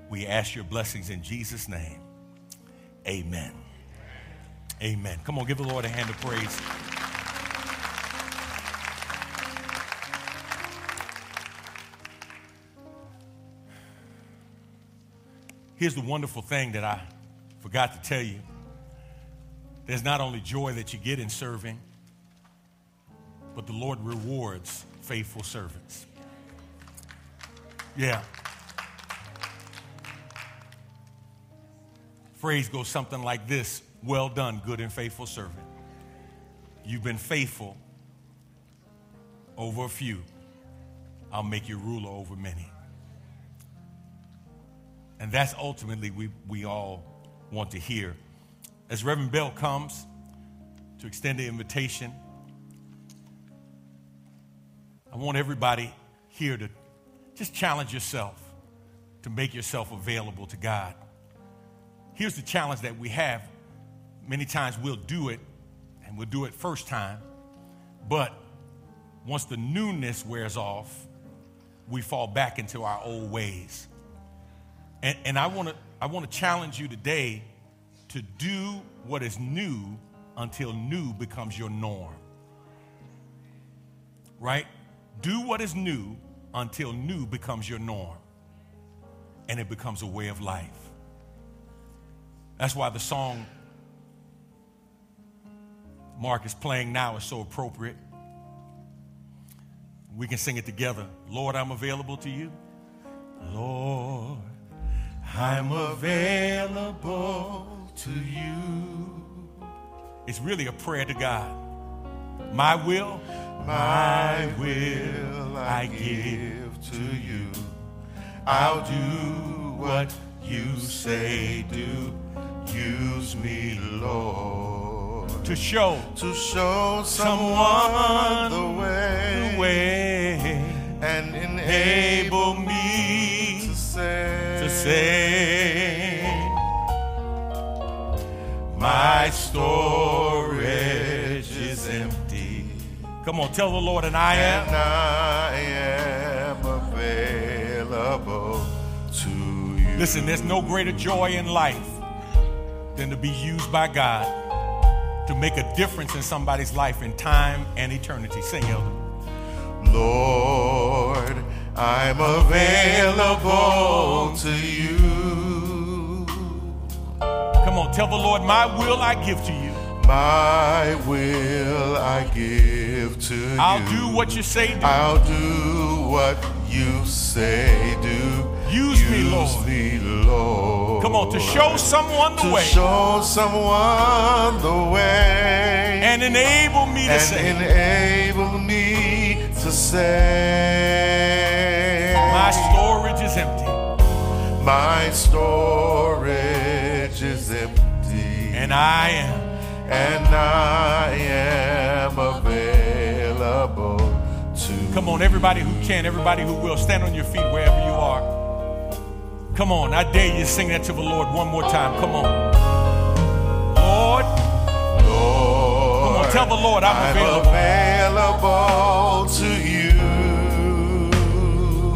We ask your blessings in Jesus' name. Amen. Amen. Come on, give the Lord a hand of praise. Here's the wonderful thing that I forgot to tell you. There's not only joy that you get in serving, but the Lord rewards faithful servants. Yeah. Phrase goes something like this Well done, good and faithful servant. You've been faithful over a few, I'll make you ruler over many. And that's ultimately we, we all want to hear. As Reverend Bell comes to extend the invitation, I want everybody here to just challenge yourself to make yourself available to God. Here's the challenge that we have. Many times we'll do it, and we'll do it first time, but once the newness wears off, we fall back into our old ways. And, and I want to I want to challenge you today to do what is new until new becomes your norm. Right? Do what is new until new becomes your norm. And it becomes a way of life. That's why the song Mark is playing now is so appropriate. We can sing it together. Lord, I'm available to you. Lord, I'm available to you. It's really a prayer to God. My will, my will I give to you. I'll do what you say do. Use me, Lord. To show, to show someone the way, the way and enable me to say, to say my storage is empty. Come on, tell the Lord, and I am. and I am available to you. Listen, there's no greater joy in life than to be used by God to make a difference in somebody's life in time and eternity. Sing, Elder. Lord, I'm available to you. Come on, tell the Lord, my will I give to you. My will I give to you. I'll do what you say do. I'll do what you say do. Use me, Lord. Lord. Come on, to show someone the to way show someone the way and enable me to and say, enable me to say my storage is empty. my storage storage is empty. And I am. And I am available to Come on, everybody who can, everybody who will, stand on your feet wherever you are. Come on, I dare you to sing that to the Lord one more time. Come on. Lord, Lord. come on, tell the Lord I'm available. available to you.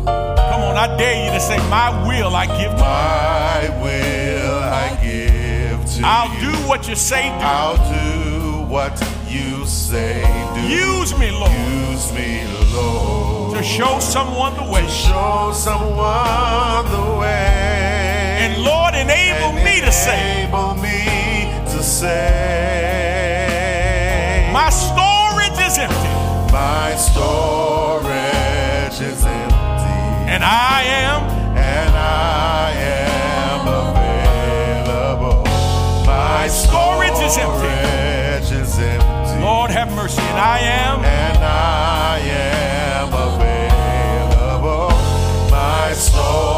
Come on, I dare you to say, My will I give to you. My will I give to you. I'll do what you say do. I'll do what you say do. Use me, Lord, Use me, Lord. To show someone the way. Show someone the way. And Lord, enable And me to say, Enable me to say. My storage is empty, My storage is empty. and I am. and I am available. My storage is empty. is empty. Lord, have mercy, and I am. And soul.